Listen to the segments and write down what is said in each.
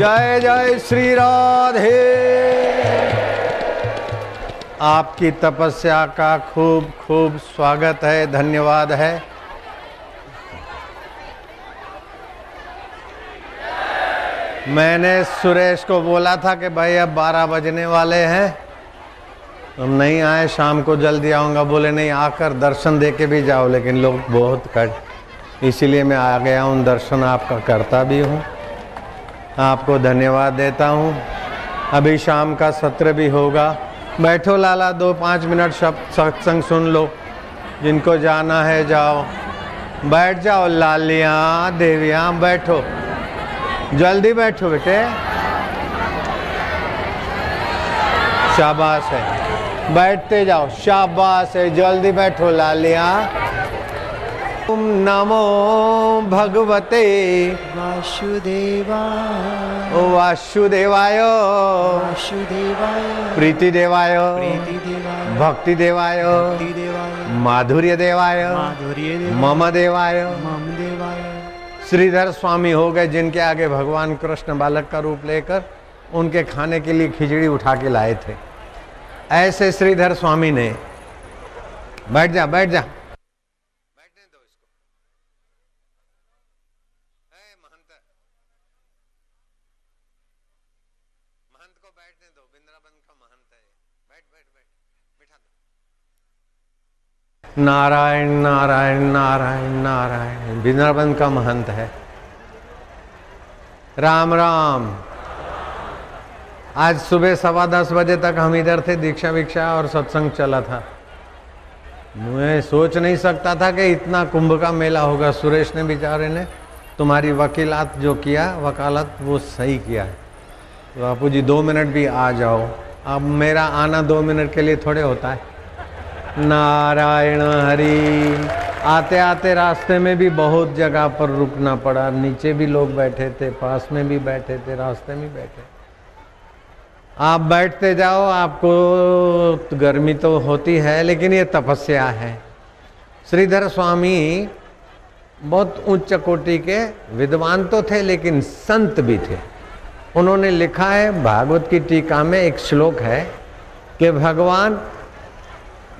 जय जय श्री राधे। आपकी तपस्या का खूब खूब स्वागत है, धन्यवाद है। मैंने सुरेश को बोला था कि भाई अब बारह बजने वाले हैं। तुम नहीं आए, शाम को जल्दी आऊँगा। बोले, नहीं, आकर दर्शन दे के भी जाओ, लेकिन लोग बहुत कट इसीलिए मैं आ गया हूँ, दर्शन आपका करता भी हूँ। आपको धन्यवाद देता हूँ। अभी शाम का सत्र भी होगा। बैठो लाला, दो पाँच मिनट शब्द सत्संग सुन लो। जिनको जाना है जाओ। बैठ जाओ लालियाँ, देवियाँ, बैठो। जल्दी बैठो बेटे। शाबाश है। बैठते जाओ। शाबाश है। जल्दी बैठो लालिया। ओम नमो भगवते। वासुदेवा ओ वासुदेवाय। वासुदेवाय। प्रीति देवाय प्रीति देवाय भक्ति देवाय भक्ति देवाय माधुर्य देवाय माधुर्य देवाय मम देवाय मम देवाय श्रीधर स्वामी हो गए जिनके आगे भगवान कृष्ण बालक का रूप लेकर उनके खाने के लिए खिचड़ी उठा के लाए थे। ऐसे श्रीधर स्वामी ने। बैठ जा बैठ जा बैठने दो इसको ए, महंत महंत को बैठने दो वृंदावन का महंत है। बैठ बैठ बैठ, बिठा दो। नारायण नारायण नारायण नारायण वृंदावन का महंत है। राम राम। आज सुबह सवा दस बजे तक हम इधर थे दीक्षा विक्षा और सत्संग चला था। मैं सोच नहीं सकता था कि इतना कुंभ का मेला होगा। सुरेश ने, बेचारे ने, तुम्हारी वकीलात जो किया, वकालत वो सही किया है। बापू जी दो मिनट भी आ जाओ। अब मेरा आना दो मिनट के लिए थोड़े होता है। नारायण हरि, आते आते रास्ते में भी बहुत जगह पर रुकना पड़ा। नीचे भी लोग बैठे थे, पास में भी बैठे थे, रास्ते में बैठे। आप बैठते जाओ, आपको गर्मी तो होती है, लेकिन ये तपस्या है। श्रीधर स्वामी बहुत उच्च कोटि के विद्वान तो थे, लेकिन संत भी थे। उन्होंने लिखा है, भागवत की टीका में एक श्लोक है कि भगवान,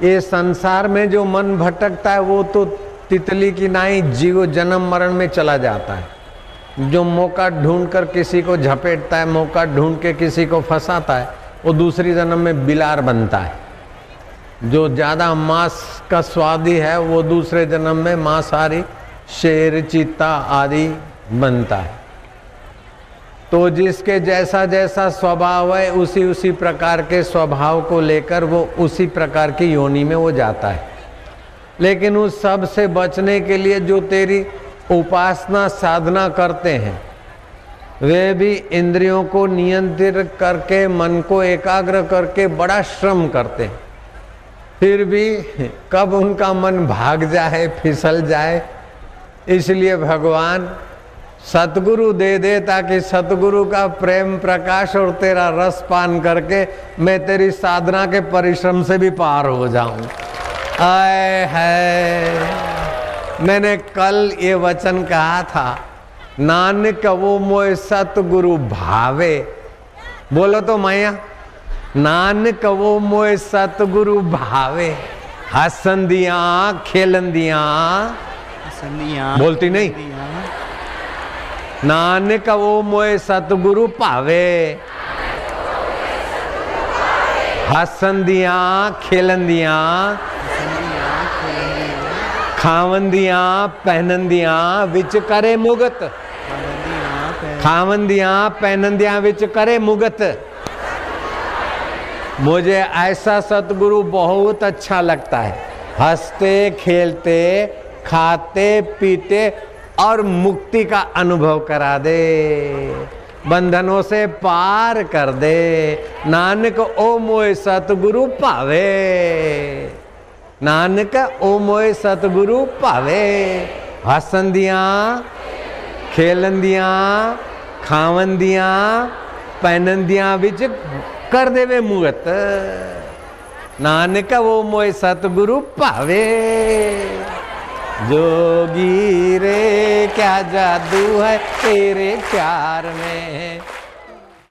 ये संसार में जो मन भटकता है, वो तो तितली की नाई जीव जन्म मरण में चला जाता है। जो मौका ढूंढ कर किसी को झपेटता है, मौका ढूंढ के किसी को फंसाता है, वो दूसरी जन्म में बिलार बनता है। जो ज़्यादा मांस का स्वादी है, वो दूसरे जन्म में मांसाहारी, शेर, चीता आदि बनता है। तो जिसके जैसा जैसा स्वभाव है, उसी उसी प्रकार के स्वभाव को लेकर वो उसी प्रकार की योनि में वो जाता है। लेकिन उस सबसे बचने के लिए जो तेरी उपासना, साधना करते हैं, वे भी इंद्रियों को नियंत्रित करके, मन को एकाग्र करके बड़ा श्रम करते हैं। फिर भी कब उनका मन भाग जाए, फिसल जाए, इसलिए भगवान सतगुरु दे दे ताकि सतगुरु का प्रेम प्रकाश और तेरा रस पान करके मैं तेरी साधना के परिश्रम से भी पार हो जाऊँ। आए है। मैंने कल ये वचन कहा था नानक वो मोय सतगुरु भावे। बोलो तो मैया नानक वो मोय सतगुरु भावे। हसंदिया खेलंदिया। बोलती नहीं? नानक वो मोय सतगुरु भावे। हसंदिया खेलंदिया संधियाँ, खेलंदियाँ, खावंदिया पहनंदिया विच करे मुगत। पाबंदियाँ, पै- खावंदिया पहनंदिया विच करे मुगत। मुझे ऐसा सतगुरु बहुत अच्छा लगता है। हँसते खेलते खाते पीते और मुक्ति का अनुभव करा दे। बंधनों से पार कर दे। नानक, ओ मोय सतगुरु पावे। नानक, ओ मोय सतगुरु पावे। हसंदियाँ खेलंदियाँ खावंदियाँ पहनंदियाँ विच कर देवे मुगत नानक वो मोय सतगुरु पावे। जोगी रे क्या जादू है तेरे प्यार में?